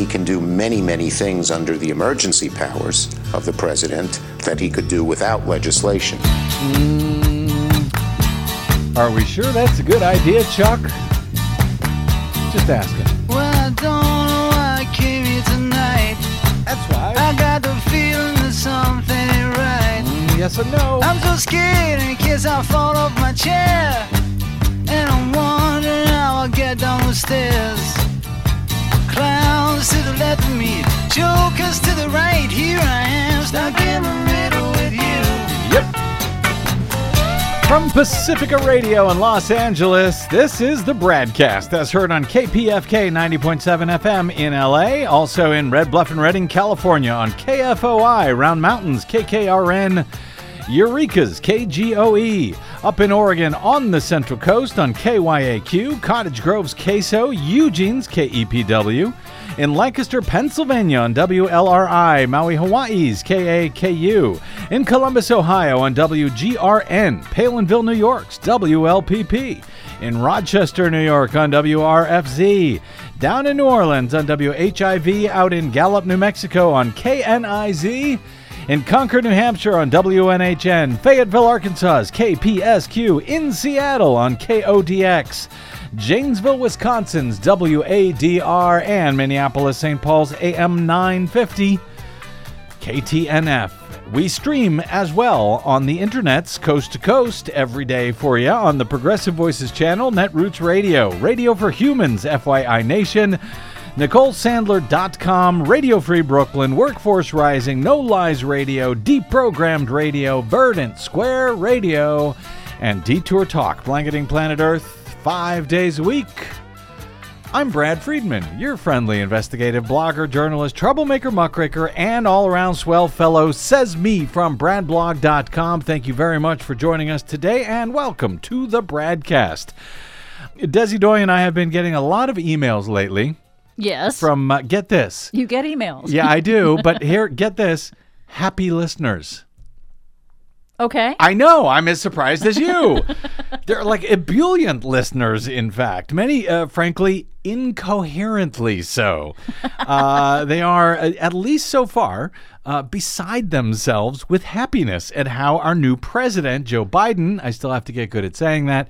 He can do many, many things under the emergency powers of the president that he could do without legislation. Are we sure that's a good idea, Chuck? Just asking. Well, I don't know why I came here tonight. That's why. I got the feeling that something ain't right. Mm, yes or no? I'm so scared in case I fall off my chair. And I'm wondering how I'll get down the stairs. To the left of me, jokers to the right. Here I am, stuck in the middle with you. Yep. From Pacifica Radio in Los Angeles, this is the Bradcast as heard on KPFK 90.7 FM in LA, also in Red Bluff and Redding, California, on KFOI, Round Mountains, KKRN, Eureka's KGOE, up in Oregon on the Central Coast on KYAQ, Cottage Grove's KSO, Eugene's KEPW, in Lancaster, Pennsylvania on WLRI, Maui, Hawaii's KAKU, in Columbus, Ohio on WGRN, Palenville, New York's WLPP, in Rochester, New York on WRFZ, down in New Orleans on WHIV, out in Gallup, New Mexico on KNIZ, in Concord, New Hampshire on WNHN, Fayetteville, Arkansas's KPSQ, in Seattle on KODX. Janesville, Wisconsin's WADR, and Minneapolis, St. Paul's AM 950, KTNF. We stream as well on the internets, coast to coast, every day for you on the Progressive Voices channel, Netroots Radio, Radio for Humans, FYI Nation, NicoleSandler.com, Radio Free Brooklyn, Workforce Rising, No Lies Radio, Deprogrammed Radio, Verdant Square Radio, and Detour Talk, blanketing planet Earth five days a week. I'm Brad Friedman, your friendly investigative blogger, journalist, troublemaker, muckraker, and all around swell fellow, says me from BradBlog.com. Thank you very much for joining us today, and welcome to the Bradcast. Desi Doyen and I have been getting a lot of emails lately Yes. from, uh, get this. you get emails. Yeah, I do, but here, get this happy listeners. Okay. I know. I'm as surprised as you. They're like ebullient listeners, in fact. Many, uh, frankly, incoherently so. Uh, they are, uh, at least so far, uh, beside themselves with happiness at how our new president, Joe Biden, I still have to get good at saying that,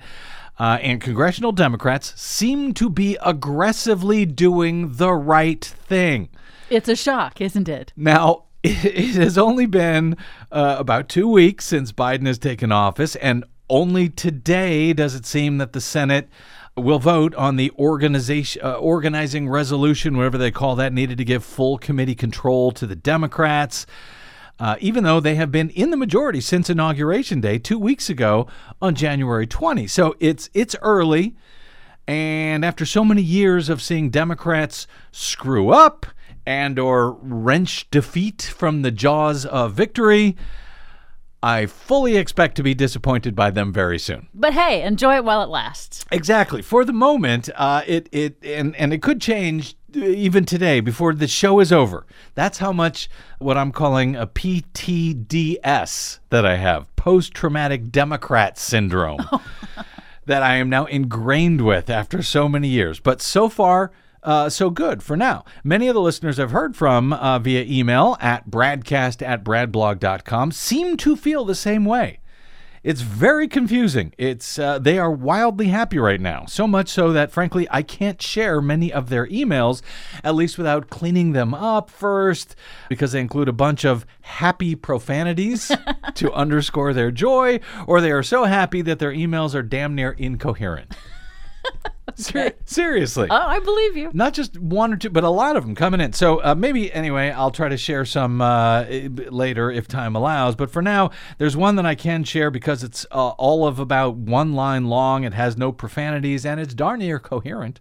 uh, and congressional Democrats seem to be aggressively doing the right thing. It's a shock, isn't it? Now, it has only been uh, about two weeks since Biden has taken office, and only today does it seem that the Senate will vote on the organization uh, organizing resolution, whatever they call that, needed to give full committee control to the Democrats. Uh, even though they have been in the majority since inauguration day two weeks ago on January 20. So it's it's early, and after so many years of seeing Democrats screw up and or wrench defeat from the jaws of victory, I fully expect to be disappointed by them very soon. But hey, enjoy it while it lasts. Exactly. For the moment, uh, it it and and it could change even today before the show is over. That's how much what I'm calling a PTDS that I have, post-traumatic Democrat syndrome, that I am now ingrained with after so many years. But so far. Uh, so good for now. Many of the listeners I've heard from uh, via email at bradcast at bradblog.com seem to feel the same way. It's very confusing. It's uh, they are wildly happy right now. So much so that frankly I can't share many of their emails at least without cleaning them up first because they include a bunch of happy profanities to underscore their joy or they are so happy that their emails are damn near incoherent. Ser- seriously Oh, I believe you. not just one or two, but a lot of them coming in. So uh, maybe anyway, I'll try to share some uh, later if time allows. But for now, there's one that I can share because it's uh, all of about one line long. It has no profanities and it's darn near coherent.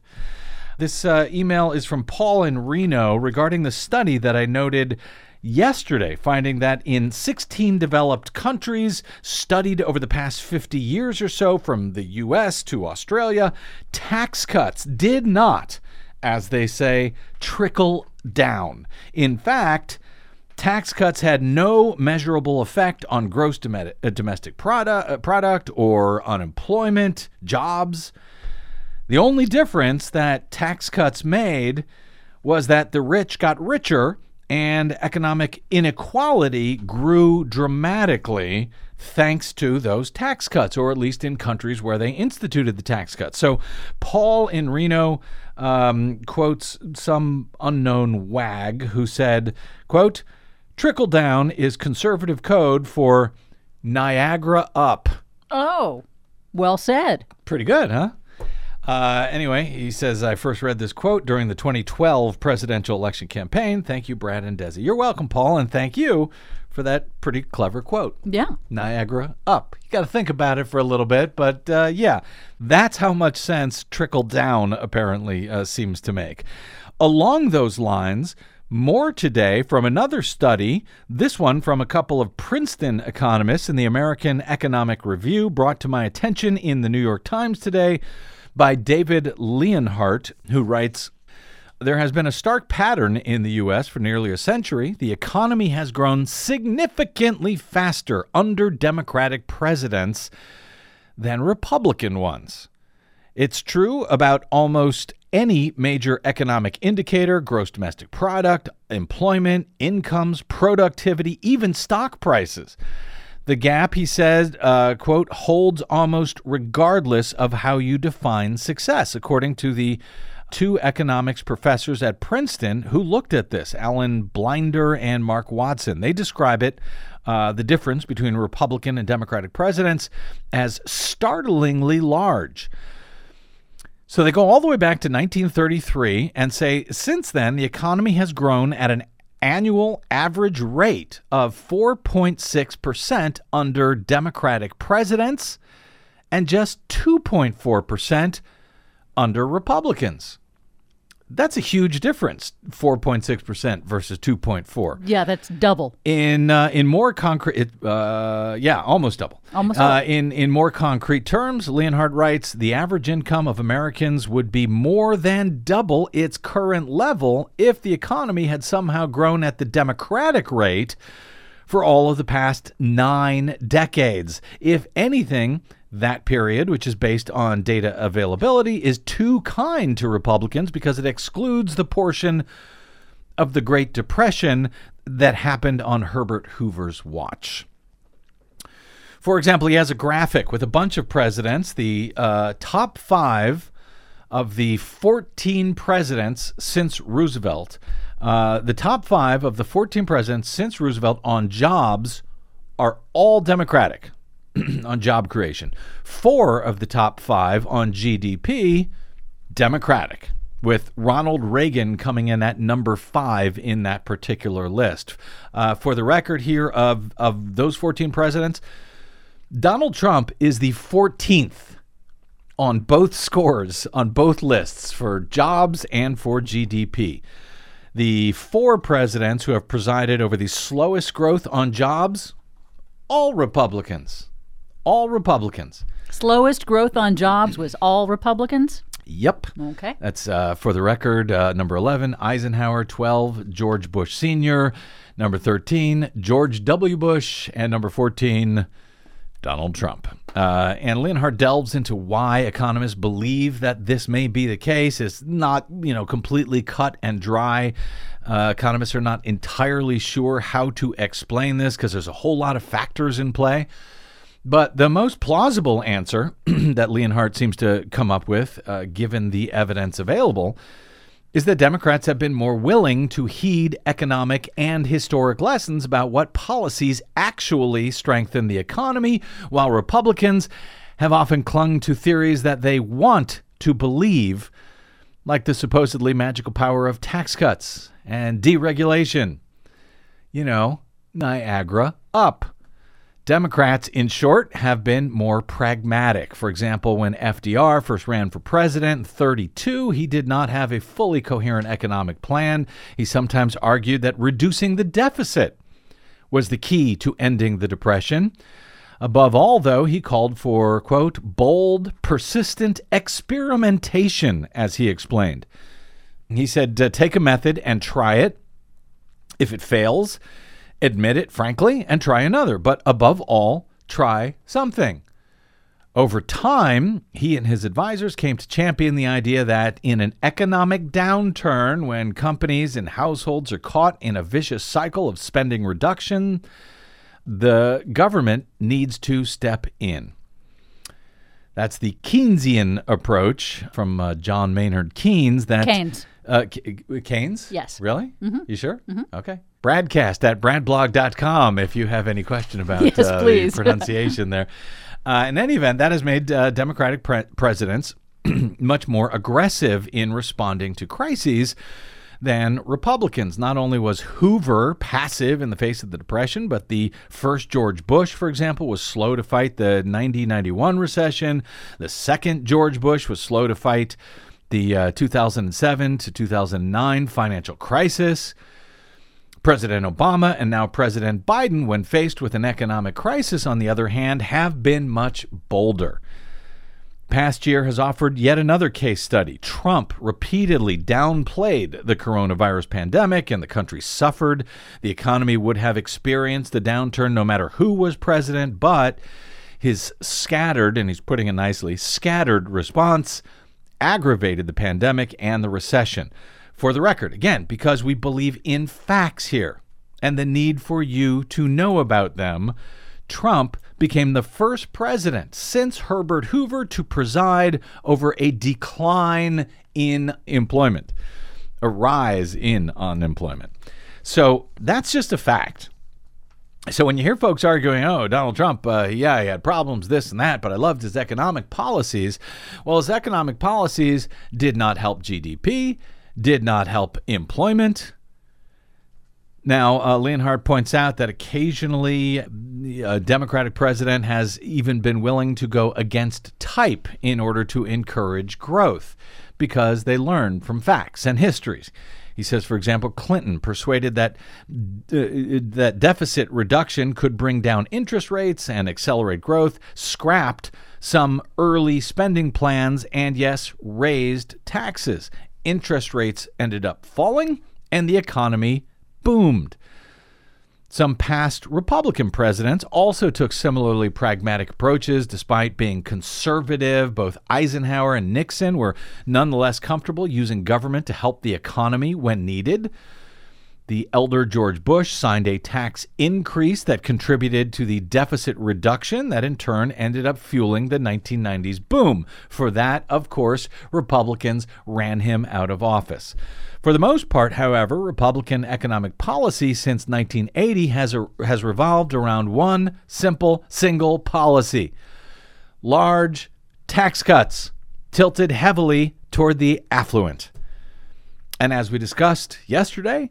This uh, email is from Paul in Reno regarding the study that I noted yesterday, finding that in 16 developed countries studied over the past 50 years or so, from the US to Australia, tax cuts did not, as they say, trickle down. In fact, Tax cuts had no measurable effect on gross uh, domestic uh, product or unemployment, jobs. The only difference that tax cuts made was that the rich got richer and economic inequality grew dramatically thanks to those tax cuts, or at least in countries where they instituted the tax cuts. So, Paul in Reno um, quotes some unknown wag who said, "quote Trickle down is conservative code for Niagara up." Oh, well said. Pretty good, huh? Uh, anyway, he says, I first read this quote during the 2012 presidential election campaign. Thank you, Brad and Desi. You're welcome, Paul, and thank you for that pretty clever quote. Yeah. Niagara up. You got to think about it for a little bit, but uh, yeah, that's how much sense trickle down apparently uh, seems to make. Along those lines, more today from another study, this one from a couple of Princeton economists in the American Economic Review, brought to my attention in the New York Times today by David Leonhardt, who writes There has been a stark pattern in the U.S. for nearly a century. The economy has grown significantly faster under Democratic presidents than Republican ones. It's true about almost any major economic indicator gross domestic product, employment, incomes, productivity, even stock prices. The gap, he says, uh, quote, holds almost regardless of how you define success, according to the two economics professors at Princeton who looked at this, Alan Blinder and Mark Watson. They describe it, uh, the difference between Republican and Democratic presidents, as startlingly large. So they go all the way back to 1933 and say since then, the economy has grown at an annual average rate of 4.6% under Democratic presidents and just 2.4% under Republicans. That's a huge difference, 4.6% versus 2.4. Yeah, that's double. In uh, in more concrete, uh, yeah, almost double. Almost Uh, double. in in more concrete terms, Leonhardt writes, the average income of Americans would be more than double its current level if the economy had somehow grown at the Democratic rate for all of the past nine decades. If anything, that period, which is based on data availability, is too kind to Republicans because it excludes the portion of the Great Depression that happened on Herbert Hoover's watch. For example, he has a graphic with a bunch of presidents, the uh, top five of the 14 presidents since Roosevelt. Uh, the top five of the 14 presidents since Roosevelt on jobs are all Democratic on job creation. Four of the top five on GDP, Democratic, with Ronald Reagan coming in at number five in that particular list. Uh, for the record here, of, of those 14 presidents, Donald Trump is the 14th on both scores, on both lists for jobs and for GDP. The four presidents who have presided over the slowest growth on jobs, all Republicans. All Republicans. Slowest growth on jobs was all Republicans. Yep. Okay. That's uh, for the record. Uh, number 11, Eisenhower. 12, George Bush Sr. Number 13, George W. Bush. And number 14, Donald Trump. Uh, and Leonhardt delves into why economists believe that this may be the case. It's not, you know, completely cut and dry. Uh, economists are not entirely sure how to explain this because there's a whole lot of factors in play. But the most plausible answer that Leonhardt seems to come up with, uh, given the evidence available, is that Democrats have been more willing to heed economic and historic lessons about what policies actually strengthen the economy, while Republicans have often clung to theories that they want to believe, like the supposedly magical power of tax cuts and deregulation. You know, Niagara up. Democrats, in short, have been more pragmatic. For example, when FDR first ran for president in 32, he did not have a fully coherent economic plan. He sometimes argued that reducing the deficit was the key to ending the Depression. Above all, though, he called for, quote, bold, persistent experimentation, as he explained. He said, uh, take a method and try it. If it fails, admit it frankly and try another. But above all, try something. Over time, he and his advisors came to champion the idea that in an economic downturn, when companies and households are caught in a vicious cycle of spending reduction, the government needs to step in. That's the Keynesian approach from uh, John Maynard Keynes. That Keynes. Uh, K- Keynes? Yes. Really? Mm-hmm. You sure? Mm-hmm. Okay. Bradcast at bradblog.com if you have any question about Yes, uh, the pronunciation there. Uh, in any event, that has made uh, Democratic pre- presidents much more aggressive in responding to crises than Republicans. Not only was Hoover passive in the face of the Depression, but the first George Bush, for example, was slow to fight the 90 91 recession. The second George Bush was slow to fight the uh, 2007 to 2009 financial crisis. President Obama and now President Biden, when faced with an economic crisis, on the other hand, have been much bolder. Past year has offered yet another case study. Trump repeatedly downplayed the coronavirus pandemic and the country suffered. The economy would have experienced the downturn no matter who was president, but his scattered, and he's putting it nicely, scattered response aggravated the pandemic and the recession. For the record, again, because we believe in facts here and the need for you to know about them, Trump became the first president since Herbert Hoover to preside over a decline in employment, a rise in unemployment. So that's just a fact. So when you hear folks arguing, "Oh, Donald Trump, uh, yeah, he had problems, this and that, but I loved his economic policies," well, his economic policies did not help GDP, did not help employment. Now, uh, Leonhardt points out that occasionally a Democratic president has even been willing to go against type in order to encourage growth because they learn from facts and histories. He says, for example, Clinton persuaded that uh, that deficit reduction could bring down interest rates and accelerate growth, scrapped some early spending plans, and yes, raised taxes. Interest rates ended up falling, and the economy boomed. Some past Republican presidents also took similarly pragmatic approaches despite being conservative. Both Eisenhower and Nixon were nonetheless comfortable using government to help the economy when needed. The elder George Bush signed a tax increase that contributed to the deficit reduction that in turn ended up fueling the 1990s boom. For that, of course, Republicans ran him out of office. For the most part, however, Republican economic policy since 1980 has, a, has revolved around one simple, single policy large tax cuts tilted heavily toward the affluent. And as we discussed yesterday,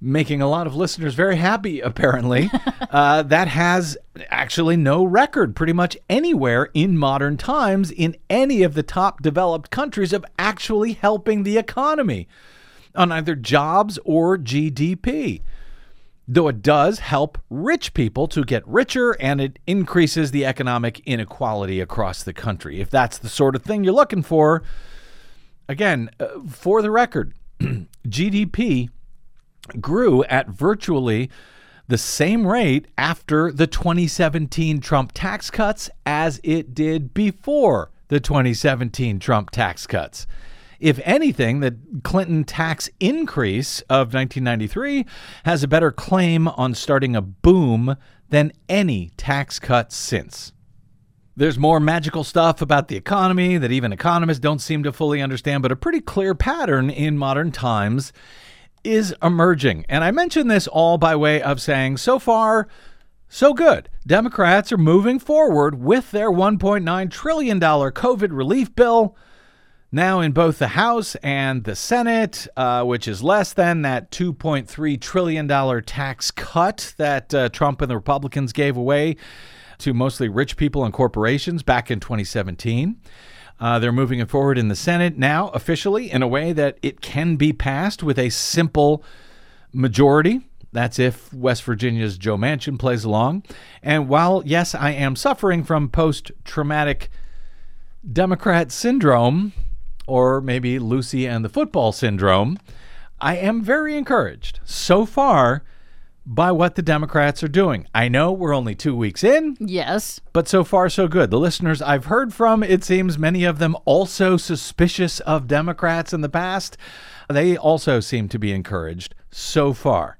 making a lot of listeners very happy, apparently. uh, that has actually no record pretty much anywhere in modern times in any of the top developed countries of actually helping the economy on either jobs or GDP. Though it does help rich people to get richer and it increases the economic inequality across the country. If that's the sort of thing you're looking for, again, uh, for the record, GDP grew at virtually the same rate after the 2017 Trump tax cuts as it did before the 2017 Trump tax cuts. If anything, the Clinton tax increase of 1993 has a better claim on starting a boom than any tax cut since. There's more magical stuff about the economy that even economists don't seem to fully understand, but a pretty clear pattern in modern times is emerging. And I mention this all by way of saying so far, so good. Democrats are moving forward with their $1.9 trillion COVID relief bill. Now, in both the House and the Senate, uh, which is less than that $2.3 trillion tax cut that uh, Trump and the Republicans gave away to mostly rich people and corporations back in 2017. Uh, they're moving it forward in the Senate now, officially, in a way that it can be passed with a simple majority. That's if West Virginia's Joe Manchin plays along. And while, yes, I am suffering from post traumatic Democrat syndrome, or maybe Lucy and the football syndrome, I am very encouraged so far by what the Democrats are doing. I know we're only two weeks in, Yes. but so far so good. The listeners I've heard from, it seems many of them also suspicious of Democrats in the past. They also seem to be encouraged so far.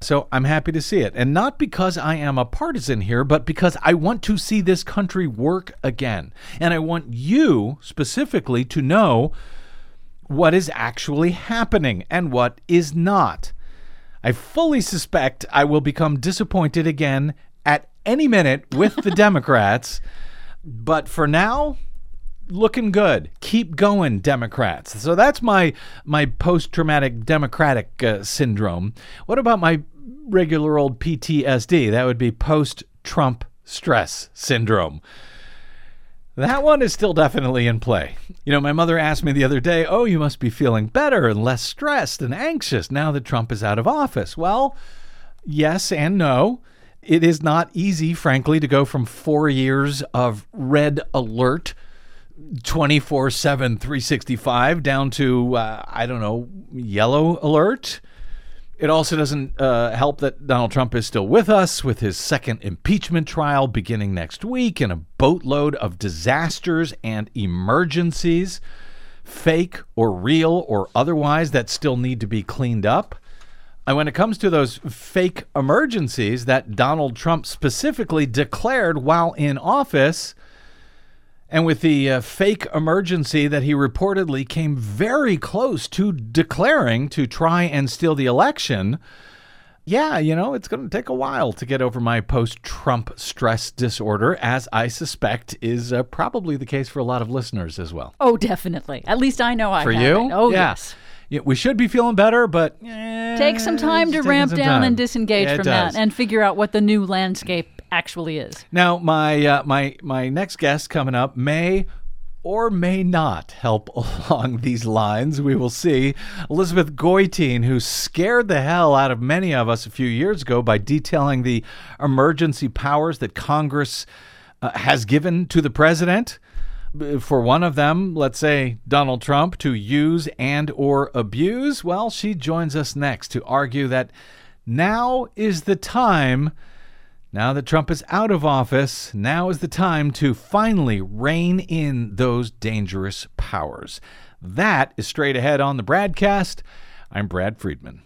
So I'm happy to see it. And not because I am a partisan here, but because I want to see this country work again. And I want you specifically to know what is actually happening and what is not. I fully suspect I will become disappointed again at any minute with the Democrats. But for now, looking good. Keep going, Democrats. So that's my my post-traumatic democratic uh, syndrome. What about my regular old PTSD? That would be post-Trump stress syndrome. That one is still definitely in play. You know, my mother asked me the other day, Oh, you must be feeling better and less stressed and anxious now that Trump is out of office. Well, yes and no. It is not easy, frankly, to go from four years of red alert 24 7, 365 down to, uh, I don't know, yellow alert. It also doesn't uh, help that Donald Trump is still with us with his second impeachment trial beginning next week and a boatload of disasters and emergencies, fake or real or otherwise, that still need to be cleaned up. And when it comes to those fake emergencies that Donald Trump specifically declared while in office, and with the uh, fake emergency that he reportedly came very close to declaring to try and steal the election, yeah, you know, it's going to take a while to get over my post Trump stress disorder, as I suspect is uh, probably the case for a lot of listeners as well. Oh, definitely. At least I know I For have you? Oh, Yeah. yes. Yeah, we should be feeling better, but eh, Take some time to ramp down time. and disengage Yeah, it from does. that and figure out what the new landscape actually is. Now, my uh, my my next guest coming up may or may not help along these lines. We will see. Elizabeth Goitein, who scared the hell out of many of us a few years ago by detailing the emergency powers that Congress uh, has given to the president. For one of them, let's say Donald Trump, to use and or abuse, well, she joins us next to argue that now is the time now that Trump is out of office, now is the time to finally rein in those dangerous powers. That is straight ahead on the Bradcast. I'm Brad Friedman.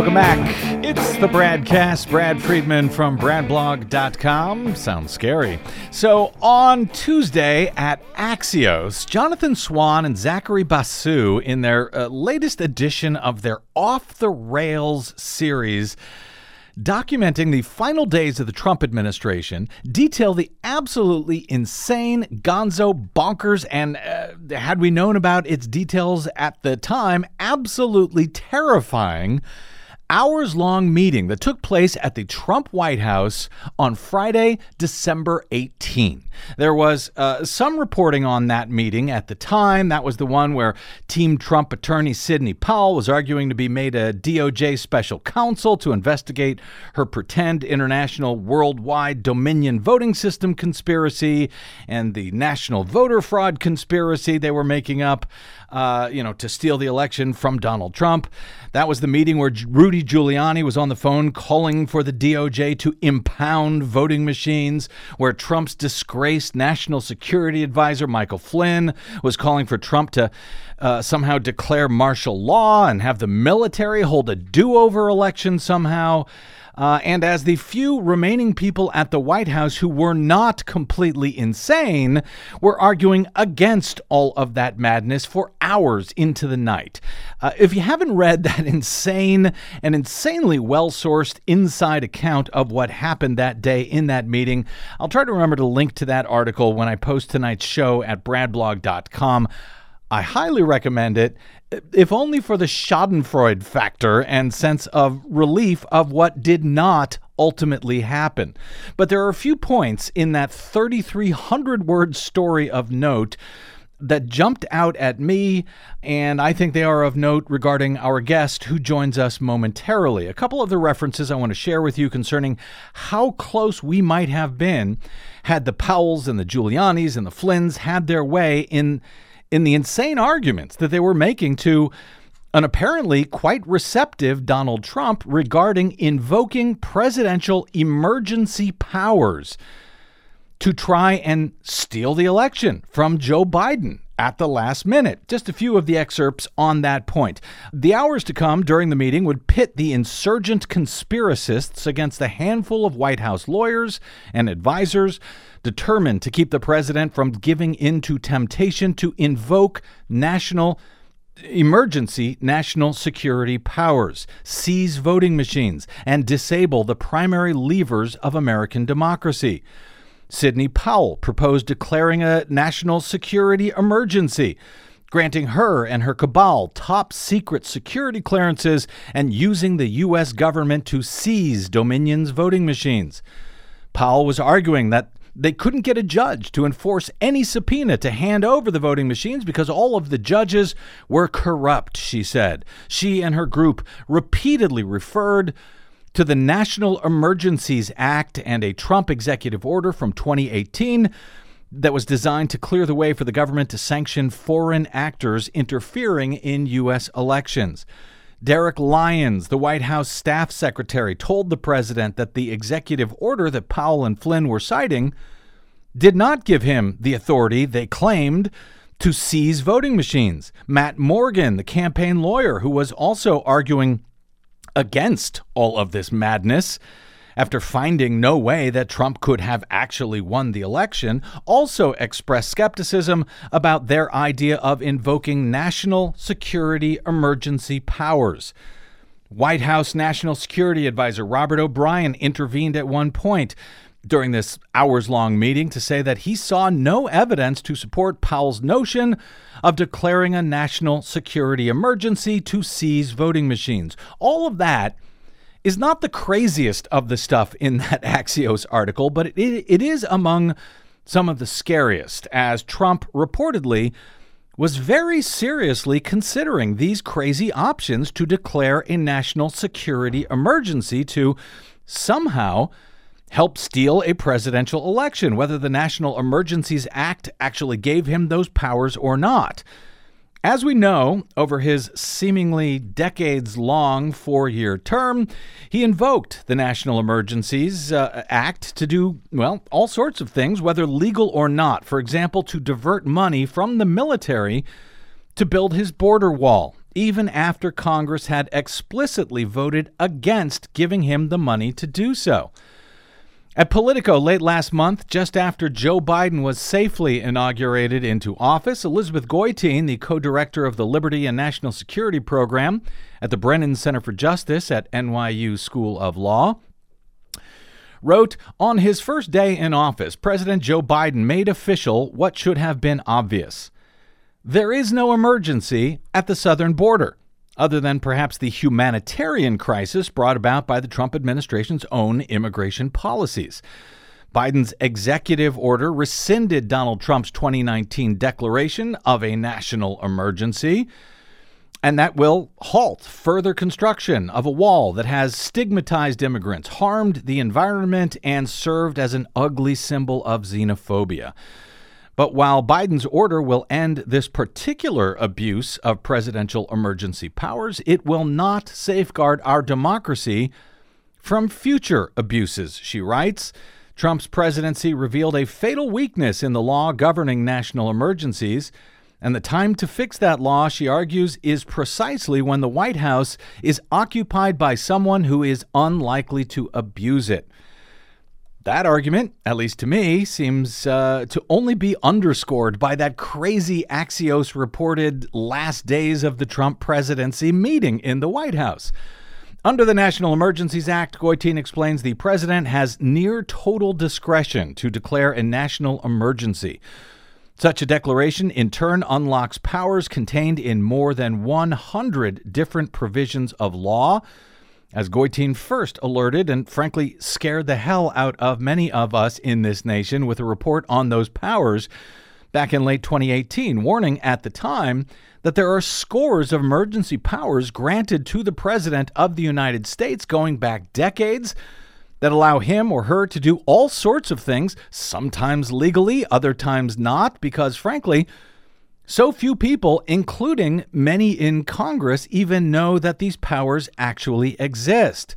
Welcome back. It's the Bradcast. Brad Friedman from BradBlog.com. Sounds scary. So on Tuesday at Axios, Jonathan Swan and Zachary Basu, in their uh, latest edition of their Off the Rails series, documenting the final days of the Trump administration, detail the absolutely insane, gonzo, bonkers, and uh, had we known about its details at the time, absolutely terrifying hours long meeting that took place at the Trump White House on Friday, December 18. There was uh, some reporting on that meeting at the time. That was the one where Team Trump attorney Sidney Powell was arguing to be made a DOJ special counsel to investigate her pretend international worldwide dominion voting system conspiracy and the national voter fraud conspiracy they were making up, uh, you know, to steal the election from Donald Trump. That was the meeting where Rudy Giuliani was on the phone calling for the DOJ to impound voting machines, where Trump's disgraced national security advisor, Michael Flynn, was calling for Trump to uh, somehow declare martial law and have the military hold a do over election somehow. Uh, and as the few remaining people at the White House who were not completely insane were arguing against all of that madness for hours into the night. Uh, if you haven't read that insane and insanely well sourced inside account of what happened that day in that meeting, I'll try to remember to link to that article when I post tonight's show at bradblog.com. I highly recommend it, if only for the Schadenfreude factor and sense of relief of what did not ultimately happen. But there are a few points in that 3,300 word story of note that jumped out at me, and I think they are of note regarding our guest who joins us momentarily. A couple of the references I want to share with you concerning how close we might have been had the Powells and the Giulianis and the Flynns had their way in in the insane arguments that they were making to an apparently quite receptive Donald Trump regarding invoking presidential emergency powers to try and steal the election from Joe Biden at the last minute. Just a few of the excerpts on that point. The hours to come during the meeting would pit the insurgent conspiracists against a handful of White House lawyers and advisors determined to keep the president from giving in to temptation to invoke national emergency national security powers, seize voting machines, and disable the primary levers of American democracy. Sidney Powell proposed declaring a national security emergency, granting her and her cabal top secret security clearances and using the U.S. government to seize Dominion's voting machines. Powell was arguing that they couldn't get a judge to enforce any subpoena to hand over the voting machines because all of the judges were corrupt, she said. She and her group repeatedly referred to the National Emergencies Act and a Trump executive order from 2018 that was designed to clear the way for the government to sanction foreign actors interfering in U.S. elections. Derek Lyons, the White House staff secretary, told the president that the executive order that Powell and Flynn were citing did not give him the authority they claimed to seize voting machines. Matt Morgan, the campaign lawyer who was also arguing against all of this madness, after finding no way that Trump could have actually won the election, also expressed skepticism about their idea of invoking national security emergency powers. White House National Security Advisor Robert O'Brien intervened at one point during this hours long meeting to say that he saw no evidence to support Powell's notion of declaring a national security emergency to seize voting machines. All of that is not the craziest of the stuff in that Axios article, but it, it is among some of the scariest, as Trump reportedly was very seriously considering these crazy options to declare a national security emergency to somehow help steal a presidential election, whether the National Emergencies Act actually gave him those powers or not. As we know, over his seemingly decades long four year term, he invoked the National Emergencies uh, Act to do, well, all sorts of things, whether legal or not. For example, to divert money from the military to build his border wall, even after Congress had explicitly voted against giving him the money to do so. At Politico late last month, just after Joe Biden was safely inaugurated into office, Elizabeth Goitein, the co director of the Liberty and National Security Program at the Brennan Center for Justice at NYU School of Law, wrote On his first day in office, President Joe Biden made official what should have been obvious. There is no emergency at the southern border other than perhaps the humanitarian crisis brought about by the Trump administration's own immigration policies. Biden's executive order rescinded Donald Trump's 2019 declaration of a national emergency. And that will halt further construction of a wall that has stigmatized immigrants, harmed the environment, and served as an ugly symbol of xenophobia. But while Biden's order will end this particular abuse of presidential emergency powers, it will not safeguard our democracy from future abuses, she writes. Trump's presidency revealed a fatal weakness in the law governing national emergencies. And the time to fix that law, she argues, is precisely when the White House is occupied by someone who is unlikely to abuse it. That argument, at least to me, seems uh, to only be underscored by that crazy Axios reported last days of the Trump presidency meeting in the White House. Under the National Emergencies Act, Goitein explains the president has near total discretion to declare a national emergency. Such a declaration, in turn, unlocks powers contained in more than 100 different provisions of law as Goitein first alerted and frankly scared the hell out of many of us in this nation with a report on those powers back in late 2018, warning at the time that there are scores of emergency powers granted to the President of the United States going back decades that allow him or her to do all sorts of things, sometimes legally, other times not, because frankly, so few people, including many in Congress, even know that these powers actually exist.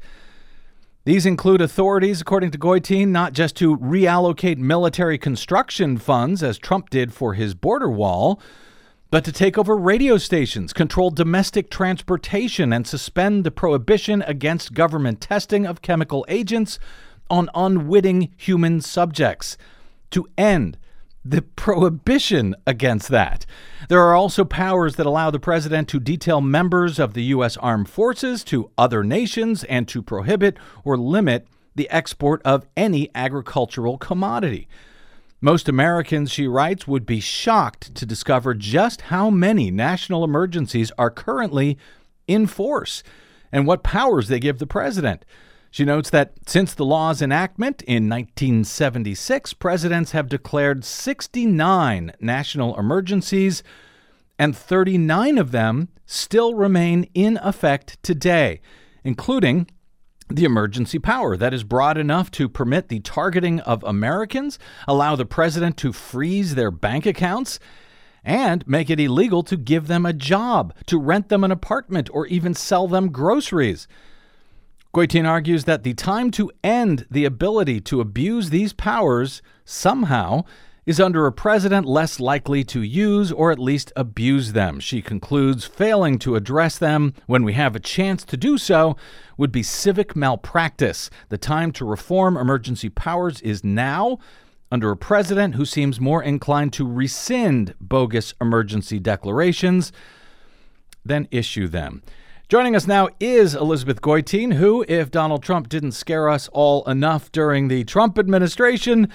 These include authorities, according to Goitein, not just to reallocate military construction funds, as Trump did for his border wall, but to take over radio stations, control domestic transportation, and suspend the prohibition against government testing of chemical agents on unwitting human subjects, to end the prohibition against that. There are also powers that allow the president to detail members of the U.S. armed forces to other nations and to prohibit or limit the export of any agricultural commodity. Most Americans, she writes, would be shocked to discover just how many national emergencies are currently in force and what powers they give the president. She notes that since the law's enactment in 1976, presidents have declared 69 national emergencies, and 39 of them still remain in effect today, including the emergency power that is broad enough to permit the targeting of Americans, allow the president to freeze their bank accounts, and make it illegal to give them a job, to rent them an apartment, or even sell them groceries. Goitein argues that the time to end the ability to abuse these powers somehow is under a president less likely to use or at least abuse them. She concludes failing to address them when we have a chance to do so would be civic malpractice. The time to reform emergency powers is now under a president who seems more inclined to rescind bogus emergency declarations than issue them. Joining us now is Elizabeth Goitein, who, if Donald Trump didn't scare us all enough during the Trump administration,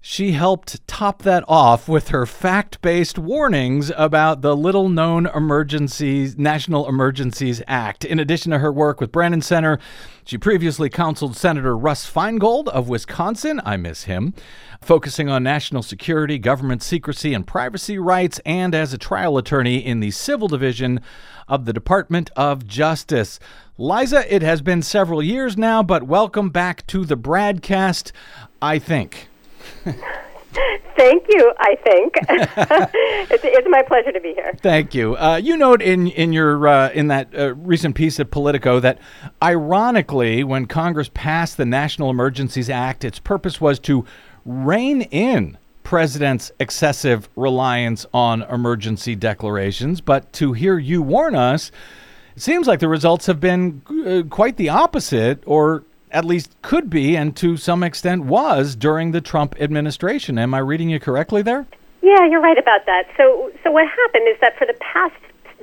she helped top that off with her fact based warnings about the little known Emergencies National Emergencies Act. In addition to her work with Brennan Center, she previously counseled Senator Russ Feingold of Wisconsin. I miss him. Focusing on national security, government secrecy, and privacy rights, and as a trial attorney in the civil division of the Department of Justice. Liza, it has been several years now, but welcome back to the Bradcast, I think. Thank you. I think it's, it's, my pleasure to be here. Thank you. Uh, you note in in your uh, in that uh, recent piece at Politico that, ironically, when Congress passed the National Emergencies Act, its purpose was to rein in president's excessive reliance on emergency declarations. But to hear you warn us, it seems like the results have been uh, quite the opposite, or at least could be, and to some extent was during the Trump administration. Am I reading you correctly there? Yeah, you're right about that. So, so what happened is that for the past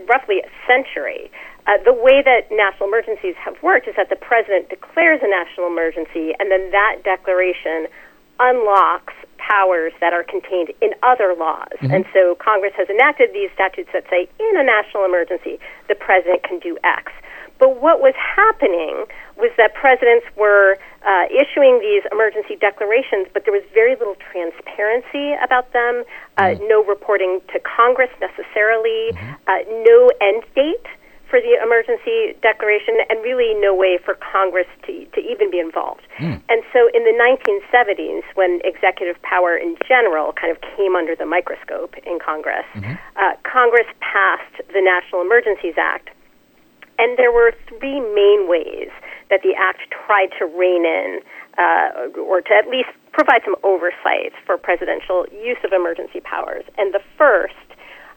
roughly a century, uh, the way that national emergencies have worked is that the president declares a national emergency, and then that declaration unlocks powers that are contained in other laws. Mm-hmm. And so Congress has enacted these statutes that say in a national emergency, the president can do X. But what was happening was that presidents were uh, issuing these emergency declarations, but there was very little transparency about them, uh, mm-hmm. no reporting to Congress necessarily, mm-hmm. uh, no end date for the emergency declaration, and really no way for Congress to, to even be involved. Mm. And so in the 1970s, when executive power in general kind of came under the microscope in Congress, mm-hmm. uh, Congress passed the National Emergencies Act and there were three main ways that the Act tried to rein in, uh, or to at least provide some oversight for presidential use of emergency powers. And the first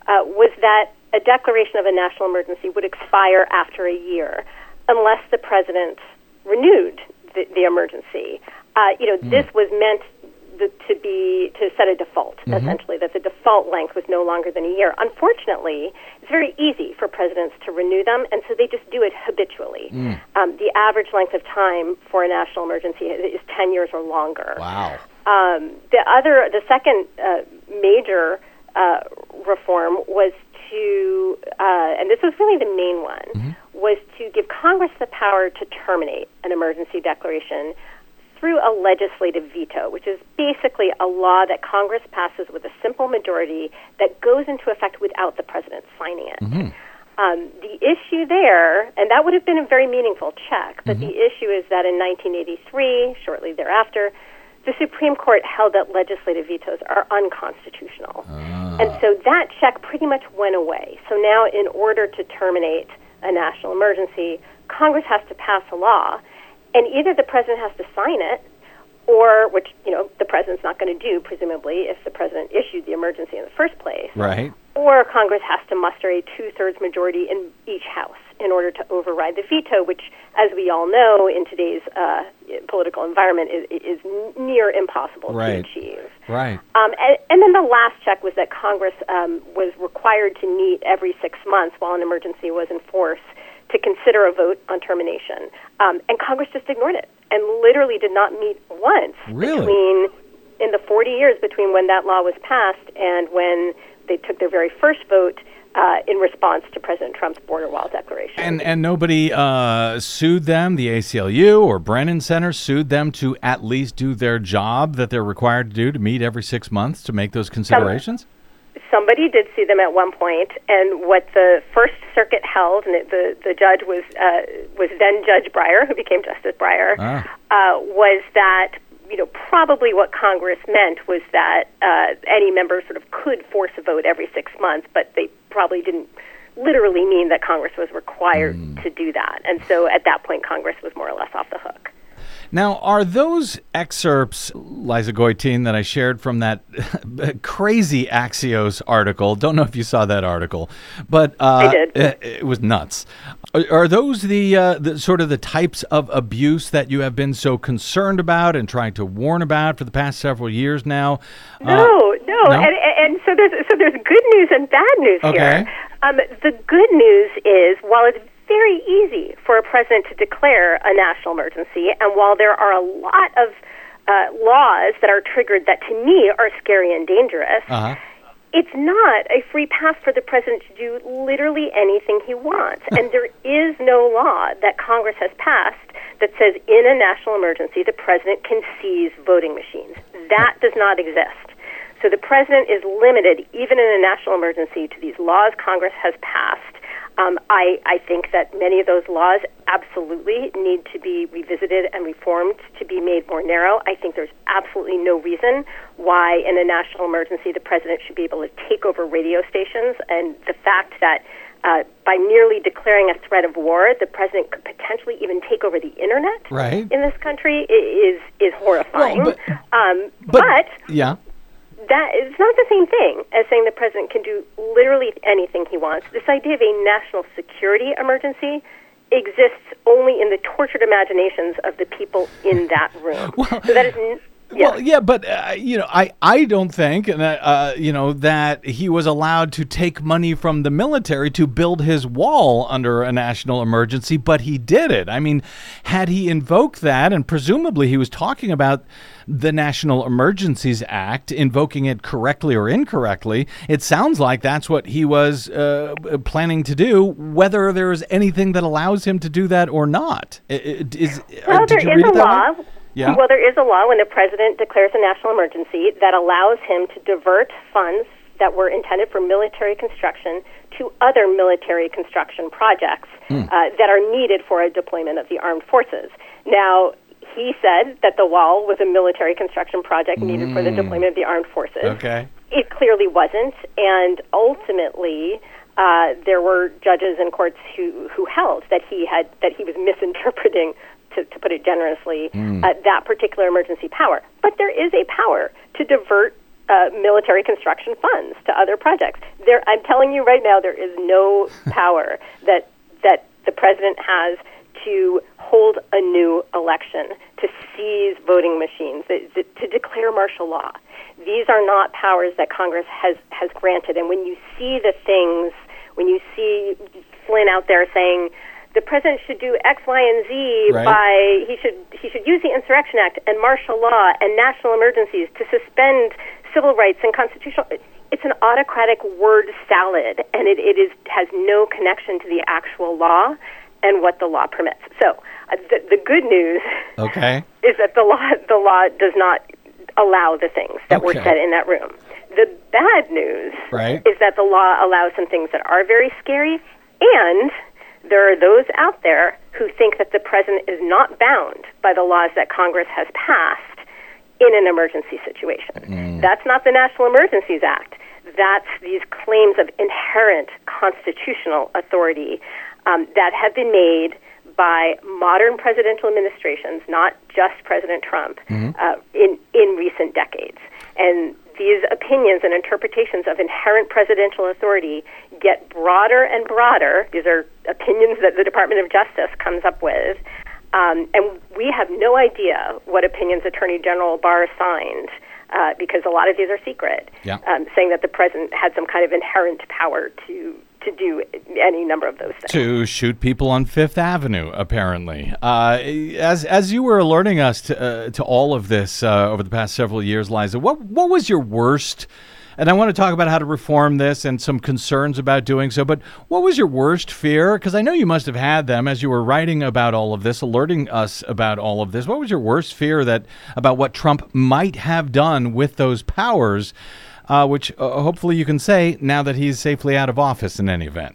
uh, was that a declaration of a national emergency would expire after a year unless the president renewed the, the emergency. Uh, you know, Hmm. this was meant the, to be to set a default Mm-hmm. essentially that the default length was no longer than a year. Unfortunately, it's very easy for presidents to renew them, and so they just do it habitually. Mm. Um, the average length of time for a national emergency is is ten years or longer. Wow. Um, the other, the second uh, major uh, reform was to, uh, and this was really the main one, was to give Congress the power to terminate an emergency declaration through a legislative veto, which is basically a law that Congress passes with a simple majority that goes into effect without the president signing it. Mm-hmm. Um, the issue there, and that would have been a very meaningful check, but the mm-hmm. issue is that in 1983, shortly thereafter, the Supreme Court held that legislative vetoes are unconstitutional. Ah. And so that check pretty much went away. So now, in order to terminate a national emergency, Congress has to pass a law, and either the president has to sign it, or which you know the president's not going to do, presumably, if the president issued the emergency in the first place Right. or Congress has to muster a two thirds majority in each house in order to override the veto, which, as we all know, in today's uh, political environment, is, is near impossible Right. to achieve. Right. Um, and, and then the last check was that Congress um, was required to meet every six months while an emergency was in force to consider a vote on termination. Um, and Congress just ignored it and literally did not meet once Really? between in the 40 years between when that law was passed and when they took their very first vote uh, in response to President Trump's border wall declaration. And and nobody uh, sued them. The ACLU or Brennan Center sued them to at least do their job that they're required to do to meet every six months to make those considerations. Somebody did sue them at one point, and what the First Circuit held, and it, the the judge was uh, was then Judge Breyer, who became Justice Breyer, Ah. uh, was that you know probably what Congress meant was that uh, any member sort of could force a vote every six months, but they probably didn't literally mean that Congress was required to do that, and so at that point, Congress was more or less off the hook. Now, are those excerpts, Liza Goitein, that I shared from that crazy Axios article? Don't know if you saw that article, but uh, I did. It, it was nuts. Are, are those the, uh, the sort of the types of abuse that you have been so concerned about and trying to warn about for the past several years now? Uh, No, no, no? And, and so there's so there's good news and bad news Okay. here. Um, the good news is while it's very easy for a president to declare a national emergency, and while there are a lot of uh, laws that are triggered that to me are scary and dangerous, uh-huh. it's not a free pass for the president to do literally anything he wants. and there is no law that Congress has passed that says in a national emergency the president can seize voting machines. That does not exist. So the president is limited, even in a national emergency, to these laws Congress has passed. Um, I, I think that many of those laws absolutely need to be revisited and reformed to be made more narrow. I think there's absolutely no reason why, in a national emergency, the president should be able to take over radio stations. And the fact that uh, by merely declaring a threat of war, the president could potentially even take over the internet Right. in this country is is horrifying. Well, um, But, but yeah. that is not the same thing as saying the president can do literally anything he wants. This idea of a national security emergency exists only in the tortured imaginations of the people in that room. so that is. Yeah. Well, yeah, but uh, you know, I I don't think, and uh, uh, you know, that he was allowed to take money from the military to build his wall under a national emergency, but he did it. I mean, had he invoked that, and presumably he was talking about the National Emergencies Act, invoking it correctly or incorrectly, it sounds like that's what he was uh, planning to do. Whether there's anything that allows him to do that or not, is Well, did there you is read it that law. way? Yeah. Well, there is a law when the president declares a national emergency that allows him to divert funds that were intended for military construction to other military construction projects Hmm. uh, that are needed for a deployment of the armed forces. Now, he said that the wall was a military construction project needed for the deployment of the armed forces. Hmm. Okay. It clearly wasn't, and ultimately, uh, there were judges and courts who who held that he had that he was misinterpreting, to, to put it generously, uh, that particular emergency power. But there is a power to divert uh, military construction funds to other projects. There, I'm telling you right now, there is no power that that the president has to hold a new election, to seize voting machines, to declare martial law. These are not powers that Congress has has granted. And when you see the things, when you see Flynn out there saying the president should do X, Y, and Z Right. by he should he should use the Insurrection Act and martial law and national emergencies to suspend civil rights and constitutional. It's an autocratic word salad, and it, it is has no connection to the actual law and what the law permits. So uh, the, the good news Okay. is that the law the law does not allow the things that were said in that room. The bad news Right. is that the law allows some things that are very scary, and there are those out there who think that the president is not bound by the laws that Congress has passed in an emergency situation. That's not the National Emergencies Act. That's these claims of inherent constitutional authority um, that have been made by modern presidential administrations, not just President Trump, uh, in in recent decades. And these opinions and interpretations of inherent presidential authority get broader and broader. These are opinions that the Department of Justice comes up with. Um, and we have no idea what opinions Attorney General Barr signed uh, because a lot of these are secret, Yeah. um, saying that the president had some kind of inherent power to to do any number of those things. to shoot people on Fifth Avenue, apparently. Uh, as as you were alerting us to uh, to all of this uh, over the past several years, Liza, what what was your worst? And I want to talk about how to reform this and some concerns about doing so. But what was your worst fear? Because I know you must have had them as you were writing about all of this, alerting us about all of this. What was your worst fear that about what Trump might have done with those powers? Uh, which uh, hopefully you can say now that he's safely out of office in any event.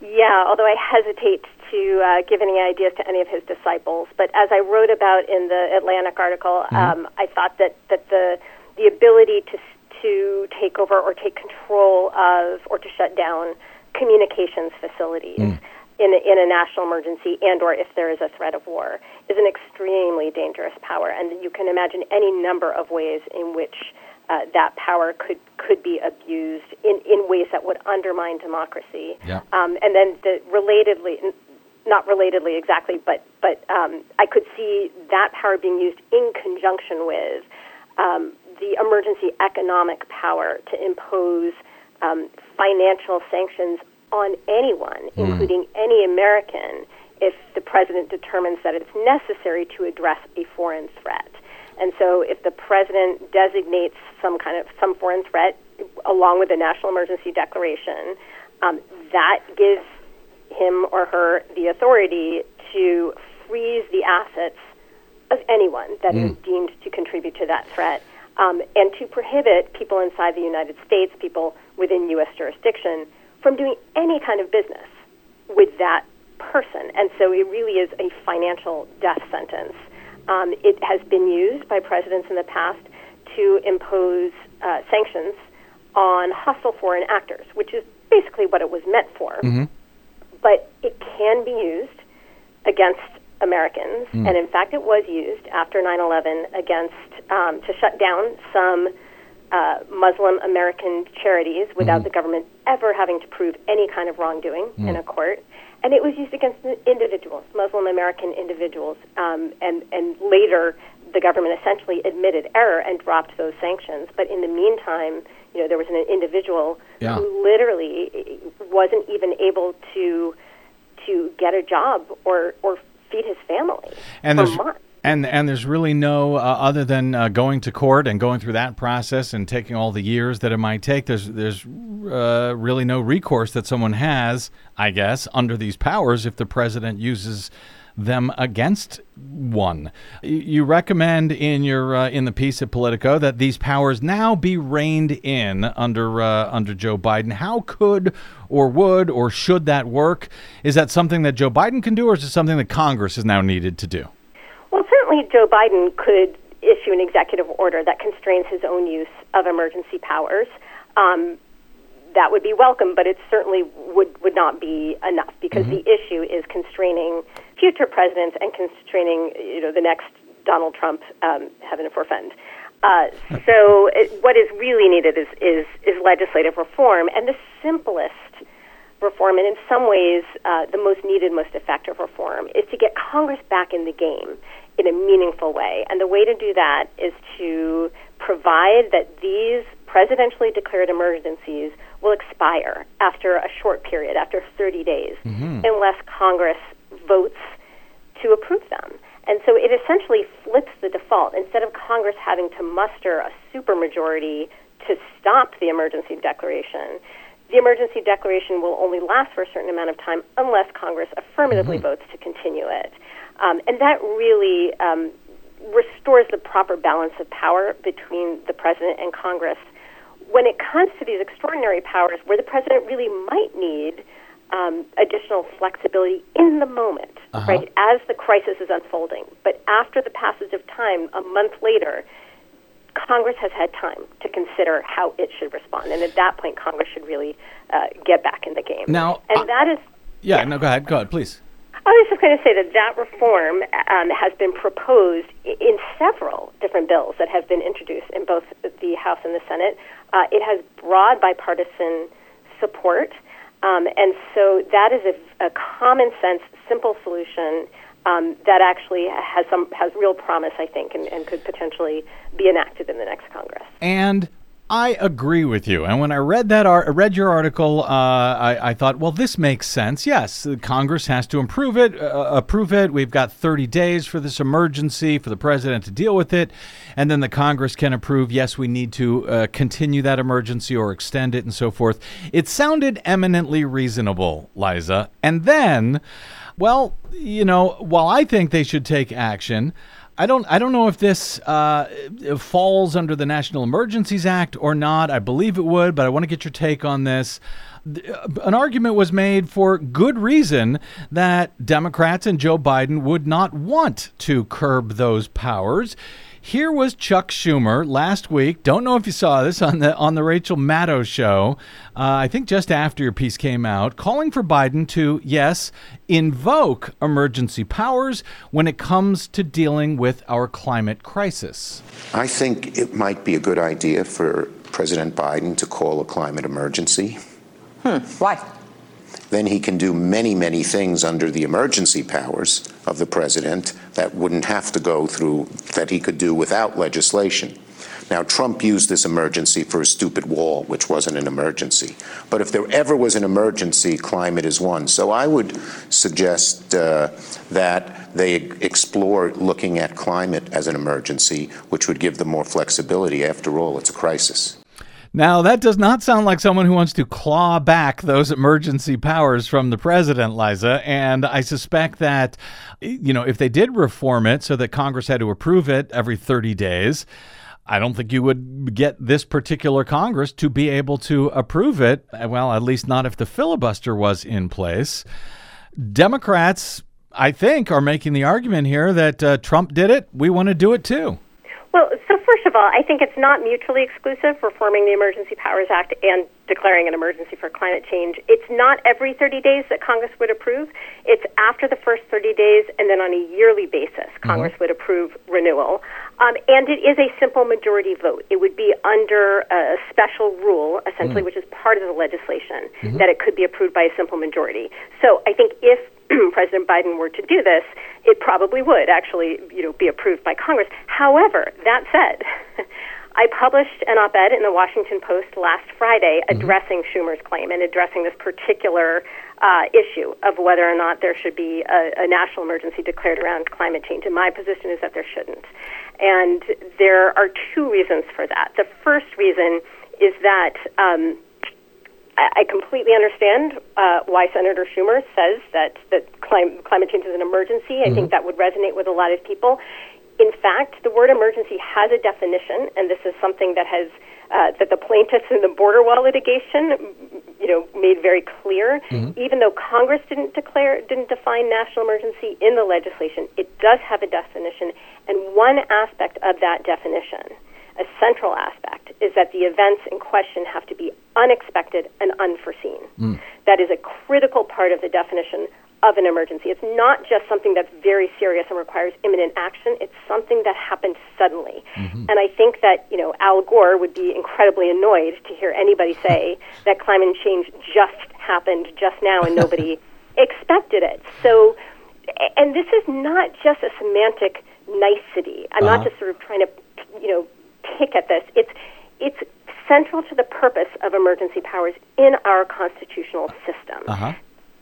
Yeah, although I hesitate to uh, give any ideas to any of his disciples. But as I wrote about in the Atlantic article, um, I thought that, that the the ability to to take over or take control of or to shut down communications facilities in a, in a national emergency and or if there is a threat of war is an extremely dangerous power, and you can imagine any number of ways in which. Uh, that power could could be abused in, in ways that would undermine democracy. Yeah. Um, and then the relatedly, not relatedly exactly, but but um, I could see that power being used in conjunction with um, the emergency economic power to impose um, financial sanctions on anyone, including any American, if the president determines that it's necessary to address a foreign threat. And so, if the president designates some kind of some foreign threat along with a national emergency declaration, um, that gives him or her the authority to freeze the assets of anyone that is deemed to contribute to that threat, um, and to prohibit people inside the United States, people within U.S. jurisdiction, from doing any kind of business with that person. And so it really is a financial death sentence. Um, it has been used by presidents in the past to impose uh, sanctions on hostile foreign actors, which is basically what it was meant for. But it can be used against Americans, and in fact, it was used after 9 11 against um, to shut down some uh, Muslim American charities without the government ever having to prove any kind of wrongdoing in a court. And it was used against individuals, Muslim American individuals. Um, and, and later, the government essentially admitted error and dropped those sanctions. But in the meantime, you know, there was an individual Yeah. who literally wasn't even able to to get a job or, or feed his family and for months. And and there's really no uh, other than uh, going to court and going through that process and taking all the years that it might take. There's there's uh, really no recourse that someone has, I guess, under these powers if the president uses them against one. You recommend in your uh, in the piece at Politico that these powers now be reined in under uh, under Joe Biden. How could or would or should that work? Is that something that Joe Biden can do, or is it something that Congress is now needed to do? Certainly Joe Biden could issue an executive order that constrains his own use of emergency powers. Um, that would be welcome, but it certainly would, would not be enough because the issue is constraining future presidents and constraining you know the next Donald Trump, um, heaven forfend. Uh, so it, what is really needed is, is, is legislative reform, and the simplest reform, and in some ways uh, the most needed, most effective reform, is to get Congress back in the game in a meaningful way. And the way to do that is to provide that these presidentially declared emergencies will expire after a short period, after 30 days, mm-hmm. unless Congress votes to approve them. And so it essentially flips the default. Instead of Congress having to muster a supermajority to stop the emergency declaration, the emergency declaration will only last for a certain amount of time unless Congress affirmatively mm-hmm. votes to continue it. Um, and that really um, restores the proper balance of power between the president and Congress. When it comes to these extraordinary powers, where the president really might need um, additional flexibility in the moment, uh-huh. right, as the crisis is unfolding. But after the passage of time, a month later, Congress has had time to consider how it should respond, and at that point, Congress should really uh, get back in the game. Now, and uh, that is yeah, yeah. No, go ahead. Go ahead, please. I was just going to say that that reform um, has been proposed in several different bills that have been introduced in both the House and the Senate. Uh, it has broad bipartisan support, um, and so that is a, a common sense, simple solution um, that actually has some has real promise, I think, and, and could potentially be enacted in the next Congress. And I agree with you. And when I read that, ar- read your article, uh, I, I, thought, well, this makes sense. Yes, Congress has to improve it, uh, approve it. We've got 30 days for this emergency for the president to deal with it, and then the Congress can approve. Yes, we need to uh, continue that emergency or extend it, and so forth. It sounded eminently reasonable, Liza. And then, well, you know, while I think they should take action. I don't. I don't know if this uh, falls under the National Emergencies Act or not. I believe it would, but I want to get your take on this. Uh, an argument was made for good reason that Democrats and Joe Biden would not want to curb those powers. Here was Chuck Schumer last week. Don't know if you saw this on the on the Rachel Maddow show. Uh, I think just after your piece came out, calling for Biden to yes invoke emergency powers when it comes to dealing with our climate crisis. I think it might be a good idea for President Biden to call a climate emergency. Hmm. Why? Then he can do many, many things under the emergency powers of the president that wouldn't have to go through, that he could do without legislation. Now, Trump used this emergency for a stupid wall, which wasn't an emergency. But if there ever was an emergency, climate is one. So I would suggest uh, that they explore looking at climate as an emergency, which would give them more flexibility. After all, it's a crisis. Now, that does not sound like someone who wants to claw back those emergency powers from the president, Liza. And I suspect that, you know, if they did reform it so that Congress had to approve it every 30 days, I don't think you would get this particular Congress to be able to approve it. Well, at least not if the filibuster was in place. Democrats, I think, are making the argument here that uh, Trump did it. We want to do it too. Well, so first of all, I think it's not mutually exclusive reforming the Emergency Powers Act and declaring an emergency for climate change. It's not every 30 days that Congress would approve. It's after the first 30 days, and then on a yearly basis, mm-hmm. Congress mm-hmm. would approve renewal. Um, and it is a simple majority vote. It would be under a special rule, essentially, mm-hmm. which is part of the legislation, mm-hmm. that it could be approved by a simple majority. So I think if President Biden were to do this, it probably would actually, you know, be approved by Congress. However, that said, I published an op-ed in the Washington Post last Friday mm-hmm. addressing mm-hmm. Schumer's claim and addressing this particular uh, issue of whether or not there should be a, a national emergency declared around climate change. And my position is that there shouldn't. And there are two reasons for that. The first reason is that um, I completely understand uh, why Senator Schumer says that, that clim- climate change is an emergency. I mm-hmm. think that would resonate with a lot of people. In fact, the word emergency has a definition, and this is something that has uh, that the plaintiffs in the border wall litigation, you know, made very clear. Mm-hmm. Even though Congress didn't declare, didn't define national emergency in the legislation, it does have a definition, and one aspect of that definition a central aspect is that the events in question have to be unexpected and unforeseen. Mm. That is a critical part of the definition of an emergency. It's not just something that's very serious and requires imminent action. It's something that happened suddenly. Mm-hmm. And I think that, you know, Al Gore would be incredibly annoyed to hear anybody say that climate change just happened just now and nobody expected it. So, and this is not just a semantic nicety. I'm Uh-huh. not just sort of trying to, you know, pick at this. It's it's central to the purpose of emergency powers in our constitutional system. Uh-huh.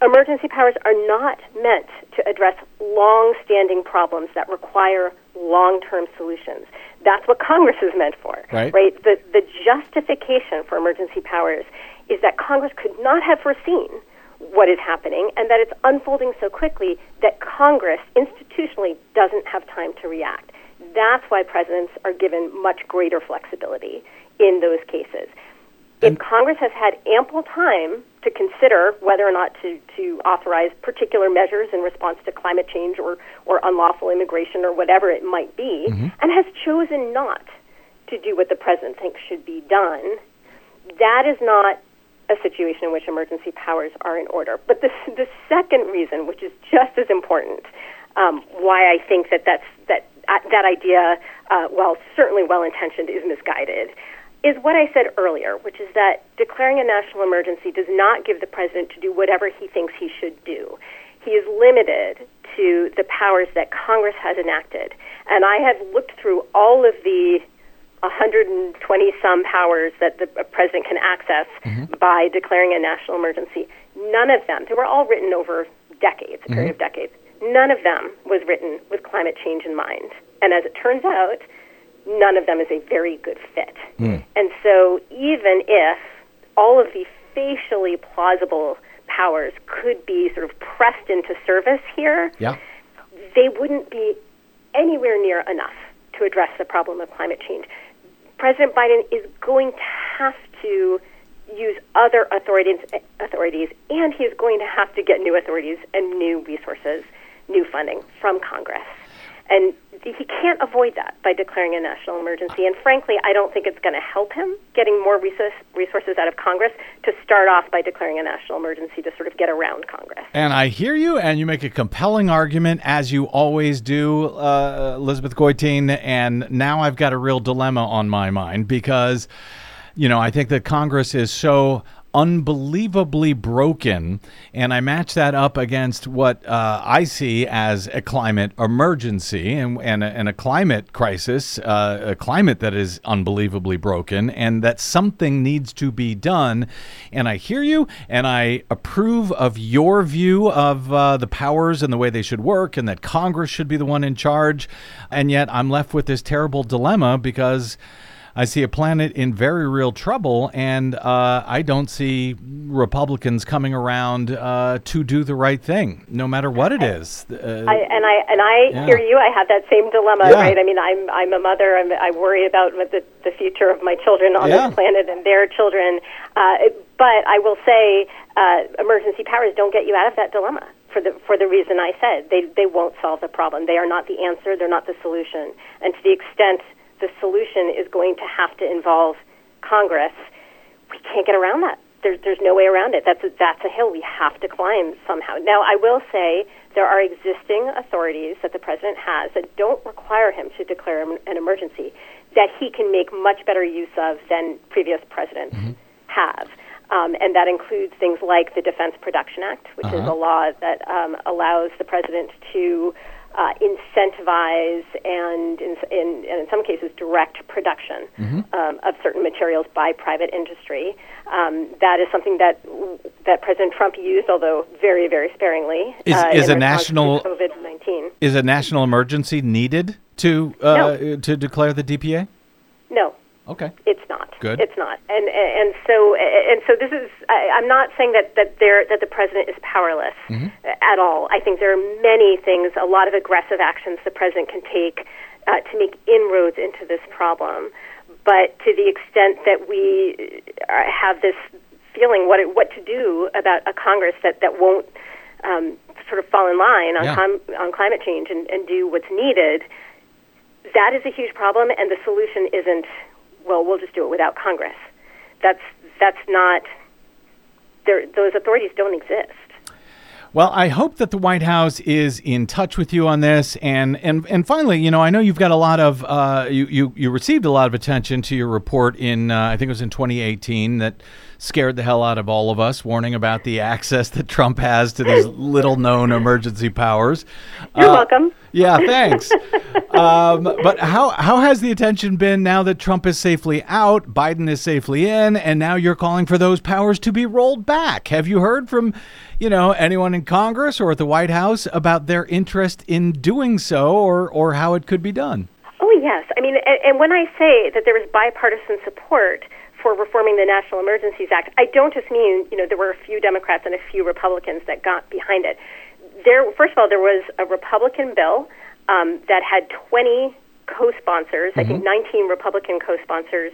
Emergency powers are not meant to address long-standing problems that require long-term solutions. That's what Congress is meant for. Right. Right? The the justification for emergency powers is that Congress could not have foreseen what is happening and that it's unfolding so quickly that Congress institutionally doesn't have time to react. That's why presidents are given much greater flexibility in those cases. If Congress has had ample time to consider whether or not to, to authorize particular measures in response to climate change or, or unlawful immigration or whatever it might be, and has chosen not to do what the president thinks should be done, that is not a situation in which emergency powers are in order. But the, the second reason, which is just as important, um, why I think that that's, that, uh, that idea, uh, while certainly well intentioned, is misguided, is what I said earlier, which is that declaring a national emergency does not give the president to do whatever he thinks he should do. He is limited to the powers that Congress has enacted. And I have looked through all of the 120 some powers that the president can access mm-hmm. by declaring a national emergency. None of them, they were all written over decades, a period mm-hmm. of decades. None of them was written with climate change in mind. And as it turns out, none of them is a very good fit. Hmm. And so even if all of the facially plausible powers could be sort of pressed into service here, Yeah. they wouldn't be anywhere near enough to address the problem of climate change. President Biden is going to have to use other authorities, authorities, and he's going to have to get new authorities and new resources, new funding from Congress. And he can't avoid that by declaring a national emergency. And frankly, I don't think it's going to help him getting more resources out of Congress to start off by declaring a national emergency to sort of get around Congress. And I hear you, and you make a compelling argument, as you always do, uh, Elizabeth Goitein. And now I've got a real dilemma on my mind because, you know, I think that Congress is so unbelievably broken. And I match that up against what uh, I see as a climate emergency and, and, a, and a climate crisis, uh, a climate that is unbelievably broken, and that something needs to be done. And I hear you, and I approve of your view of uh, the powers and the way they should work, and that Congress should be the one in charge. And yet I'm left with this terrible dilemma because. I see a planet in very real trouble, and uh, I don't see Republicans coming around uh, to do the right thing, no matter what it is. Uh, I, and I and I Yeah. hear you. I have that same dilemma, Yeah. right? I mean, I'm I'm a mother. I'm, I worry about the the future of my children on Yeah. this planet and their children. Uh, but I will say, uh, emergency powers don't get you out of that dilemma for the for the reason I said. They they won't solve the problem. They are not the answer. They're not the solution. And to the extent the solution is going to have to involve Congress, we can't get around that. There's there's no way around it. That's a, that's a hill we have to climb somehow. Now, I will say there are existing authorities that the president has that don't require him to declare an emergency that he can make much better use of than previous presidents have. Um, and that includes things like the Defense Production Act, which is a law that um, allows the president to uh, incentivize and, in, in, and in some cases, direct production um, of certain materials by private industry. Um, that is something that that President Trump used, although very, very sparingly. Is- uh, is a national- COVID nineteen? is a national emergency needed to uh, to declare the DPA? No, Okay. It's not. Good. It's not. And and so and so this is. I, I'm not saying that that there that the president is powerless at all. I think there are many things, a lot of aggressive actions the president can take uh, to make inroads into this problem. But to the extent that we uh, have this feeling what it, what to do about a Congress that that won't um, sort of fall in line on Yeah. com- on climate change and, and do what's needed, that is a huge problem, and the solution isn't, well, we'll just do it without Congress. That's that's not. There, those authorities don't exist. Well, I hope that the White House is in touch with you on this, and and and finally, you know, I know you've got a lot of uh, you you you received a lot of attention to your report in uh, I think it was in 2018 that scared the hell out of all of us, warning about the access that Trump has to these little known emergency powers. You're Uh, welcome. Yeah, thanks. um, but how how has the attention been now that Trump is safely out, Biden is safely in, and now you're calling for those powers to be rolled back? Have you heard from, you know, anyone in Congress or at the White House about their interest in doing so, or or how it could be done? Oh, yes. I mean, and, and when I say that there was bipartisan support for reforming the National Emergencies Act, I don't just mean, you know, there were a few Democrats and a few Republicans that got behind it. There, first of all, there was a Republican bill um, that had 20 co-sponsors, I think mm-hmm. 19 Republican co-sponsors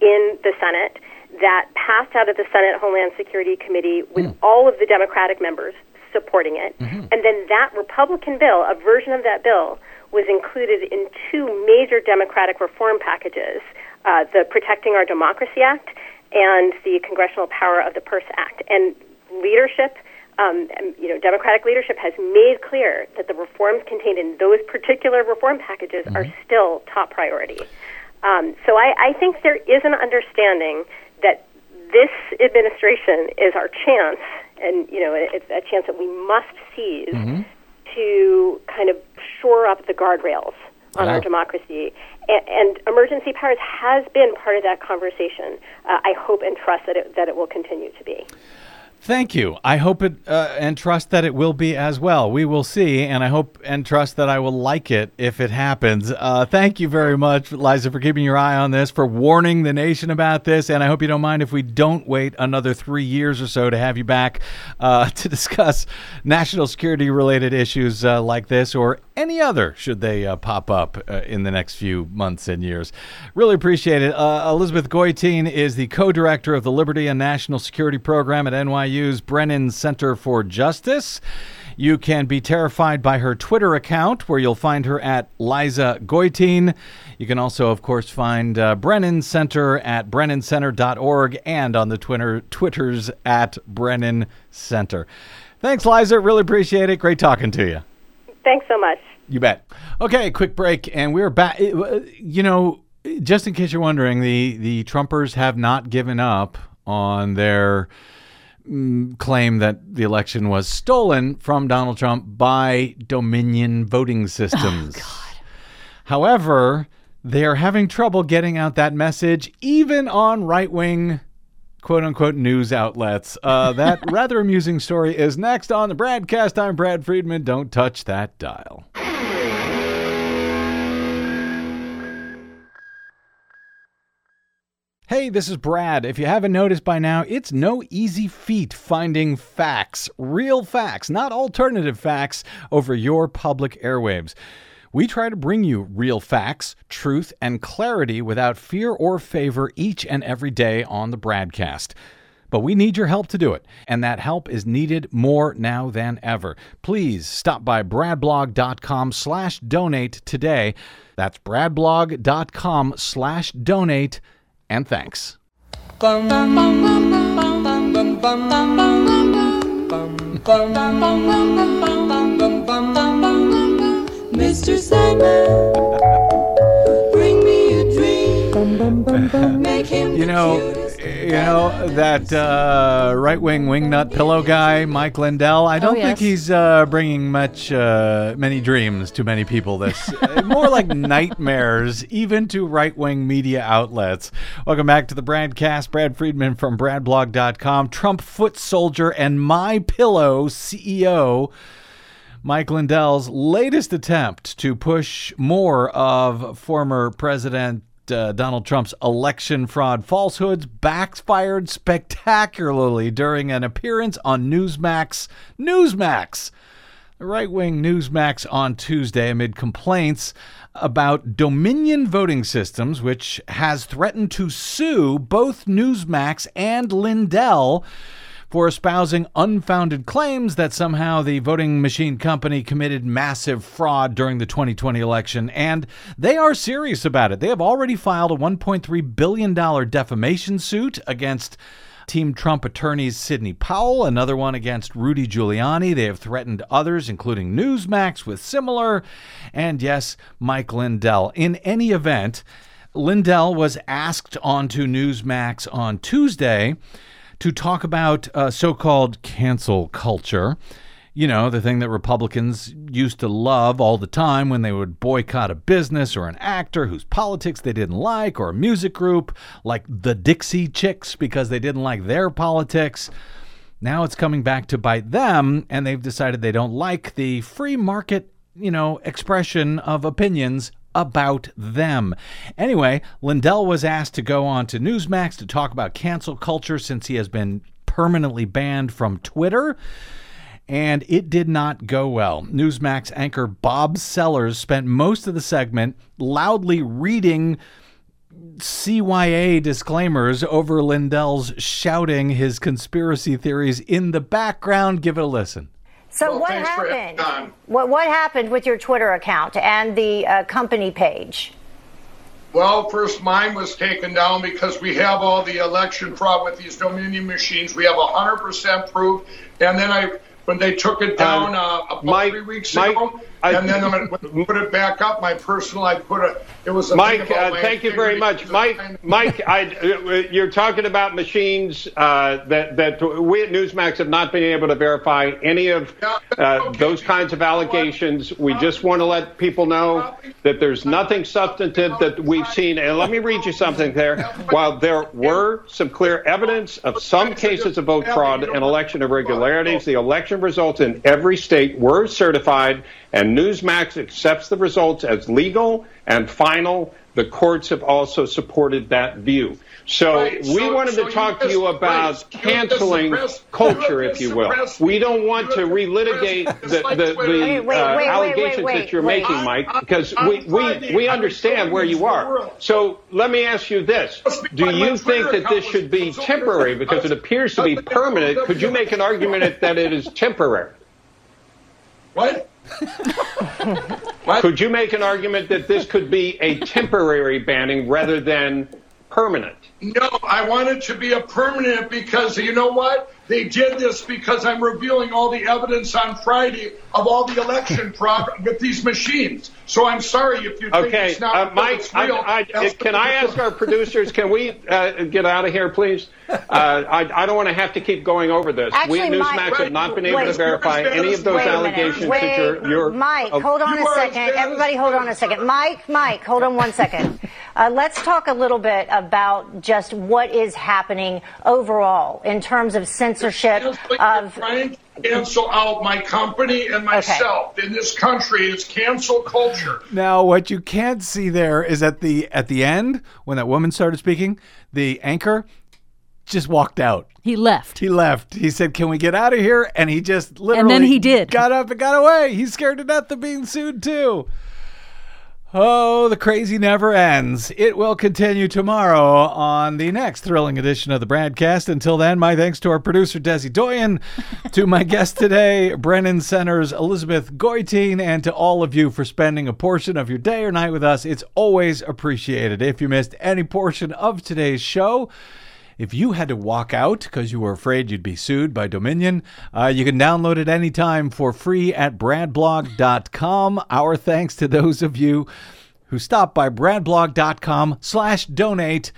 in the Senate that passed out of the Senate Homeland Security Committee with mm. all of the Democratic members supporting it. Mm-hmm. And then that Republican bill, a version of that bill, was included in two major Democratic reform packages uh, the Protecting Our Democracy Act and the Congressional Power of the Purse Act. And leadership, um, you know, Democratic leadership has made clear that the reforms contained in those particular reform packages are still top priority. Um, so I, I think there is an understanding that this administration is our chance, and you know, it's a chance that we must seize to kind of shore up the guardrails on Yeah. our democracy. And, emergency powers has been part of that conversation. Uh, I hope and trust that it, that it will continue to be. Thank you. I hope it uh, and trust that it will be as well. We will see, and I hope and trust that I will like it if it happens. Uh, thank you very much, Liza, for keeping your eye on this, for warning the nation about this, and I hope you don't mind if we don't wait another three years or so to have you back uh, to discuss national security related issues uh, like this or any other should they uh, pop up uh, in the next few months and years. Really appreciate it. Uh, Elizabeth Goitein is the co director of the Liberty and National Security Program at NYU's Brennan Center for Justice. You can be terrified by her Twitter account, where you'll find her at Liza Goitein. You can also, of course, find uh, Brennan Center at brennancenter.org and on the Twitter Twitters at Brennan Center. Thanks, Liza. Really appreciate it. Great talking to you. Thanks so much. You bet. Okay, quick break, and we're back. You know, just in case you're wondering, the the Trumpers have not given up on their mm, claim that the election was stolen from Donald Trump by Dominion voting systems. However, they are having trouble getting out that message, even on right wing quote unquote news outlets. Uh, that rather amusing story is next on the Bradcast. I'm Brad Friedman. Don't touch that dial. Hey, this is Brad. If you haven't noticed by now, it's no easy feat finding facts, real facts, not alternative facts, over your public airwaves. We try to bring you real facts, truth, and clarity without fear or favor each and every day on the Bradcast. But we need your help to do it, and that help is needed more now than ever. Please stop by bradblog.com slash donate today. That's bradblog.com slash donate, and thanks. Mr. Sandman, bring me a dream. Make him You know, you know that uh, right-wing wingnut pillow guy, Mike Lindell. I don't Oh, think he's uh, bringing much, uh, many dreams to many people. This uh, more like nightmares, even to right-wing media outlets. Welcome back to the Bradcast. Brad Friedman from BradBlog.com. Trump foot soldier and My Pillow CEO. Mike Lindell's latest attempt to push more of former President uh, Donald Trump's election fraud falsehoods backfired spectacularly during an appearance on Newsmax. Newsmax! The right wing Newsmax on Tuesday amid complaints about Dominion voting systems, which has threatened to sue both Newsmax and Lindell for espousing unfounded claims that somehow the voting machine company committed massive fraud during the 2020 election. And they are serious about it. They have already filed a $1.3 billion defamation suit against Team Trump attorneys Sidney Powell, another one against Rudy Giuliani. They have threatened others, including Newsmax, with similar, and yes, Mike Lindell. In any event, Lindell was asked onto Newsmax on Tuesday to talk about uh, so called cancel culture. You know, the thing that Republicans used to love all the time when they would boycott a business or an actor whose politics they didn't like, or a music group like the Dixie Chicks because they didn't like their politics. Now it's coming back to bite them, and they've decided they don't like the free market, you know, expression of opinions about them. Anyway, Lindell was asked to go on to Newsmax to talk about cancel culture since he has been permanently banned from Twitter. And it did not go well. Newsmax anchor Bob Sellers spent most of the segment loudly reading CYA disclaimers over Lindell's shouting his conspiracy theories in the background. Give it a listen. So Well, what thanks for having happened? What what happened with your Twitter account and the uh, company page? Well, first mine was taken down because we have all the election fraud with these Dominion machines. We have 100% proof. And then I, when they took it down uh, about Mike- three weeks Mike, ago, I- and then I put it back up, my personal, I put a, it was a Mike, uh, thank you very much. Mike, Mike, I, uh, you're talking about machines uh, that that we at Newsmax have not been able to verify any of uh, those kinds of allegations. We just want to let people know that there's nothing substantive that we've seen. And let me read you something there. While there were some clear evidence of some cases of vote fraud and election irregularities, the election results in every state were certified, and Newsmax accepts the results as legal and final. The courts have also supported that view. So Right, we so- wanted so to talk to you about right, canceling just culture, you if you will. We don't want you to relitigate the, the, the Wait, wait, uh, wait, wait, allegations wait, that you're wait. making, Mike, because I'm we, we, we understand where you are. for the world. So let me ask you this. Do you think that this should be temporary because it appears to be permanent? Could you make an argument that it is temporary? What? what? Could you make an argument that this could be a temporary banning rather than permanent? No, I want it to be a permanent because you know what? They did this because I'm revealing all the evidence on Friday of all the election fraud with these machines. So I'm sorry if you think Okay, it's not uh, Mike, it's I, real. I, That's can I ask our producers, can we uh, get out of here, please? Uh, I, I don't want to have to keep going over this. we at Actually, Mike- Newsmax have not been able Wait. to verify any of those allegations. Wait, that you're. you're Mike, hold on You a second. Everybody, hold on a second. Mike, Mike, hold on one second. Uh, let's talk a little bit about just what is happening overall in terms of censorship They're of. trying to cancel out my company and myself in this country. It's cancel culture. Now, what you can't see there is at the at the end when that woman started speaking, the anchor just walked out. He left. He left. He said, "Can we get out of here?" And he just literally And then he did. Got up and got away. He's scared to death of being sued too. Oh, the crazy never ends. It will continue tomorrow on the next thrilling edition of the Bradcast. Until then, my thanks to our producer, Desi Doyen, to my guest today, Brennan Center's Elizabeth Goitein, and to all of you for spending a portion of your day or night with us. It's always appreciated. If you missed any portion of today's show, if you had to walk out because you were afraid you'd be sued by Dominion, uh, you can download it anytime for free at bradblog.com. Our thanks to those of you who stopped by bradblog.com slash donate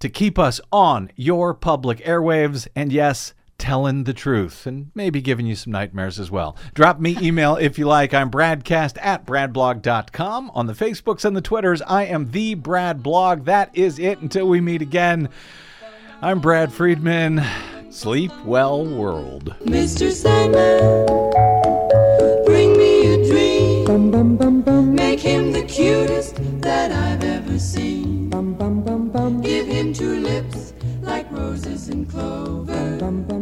to keep us on your public airwaves. And yes, telling the truth and maybe giving you some nightmares as well. Drop me email if you like. I'm bradcast at bradblog.com. On the Facebooks and the Twitters, I am the Brad Blog. That is it until we meet again. I'm Brad Friedman. Sleep well, world. Mr. Sandman, bring me a dream. Make him the cutest that I've ever seen. Give him two lips like roses and clover.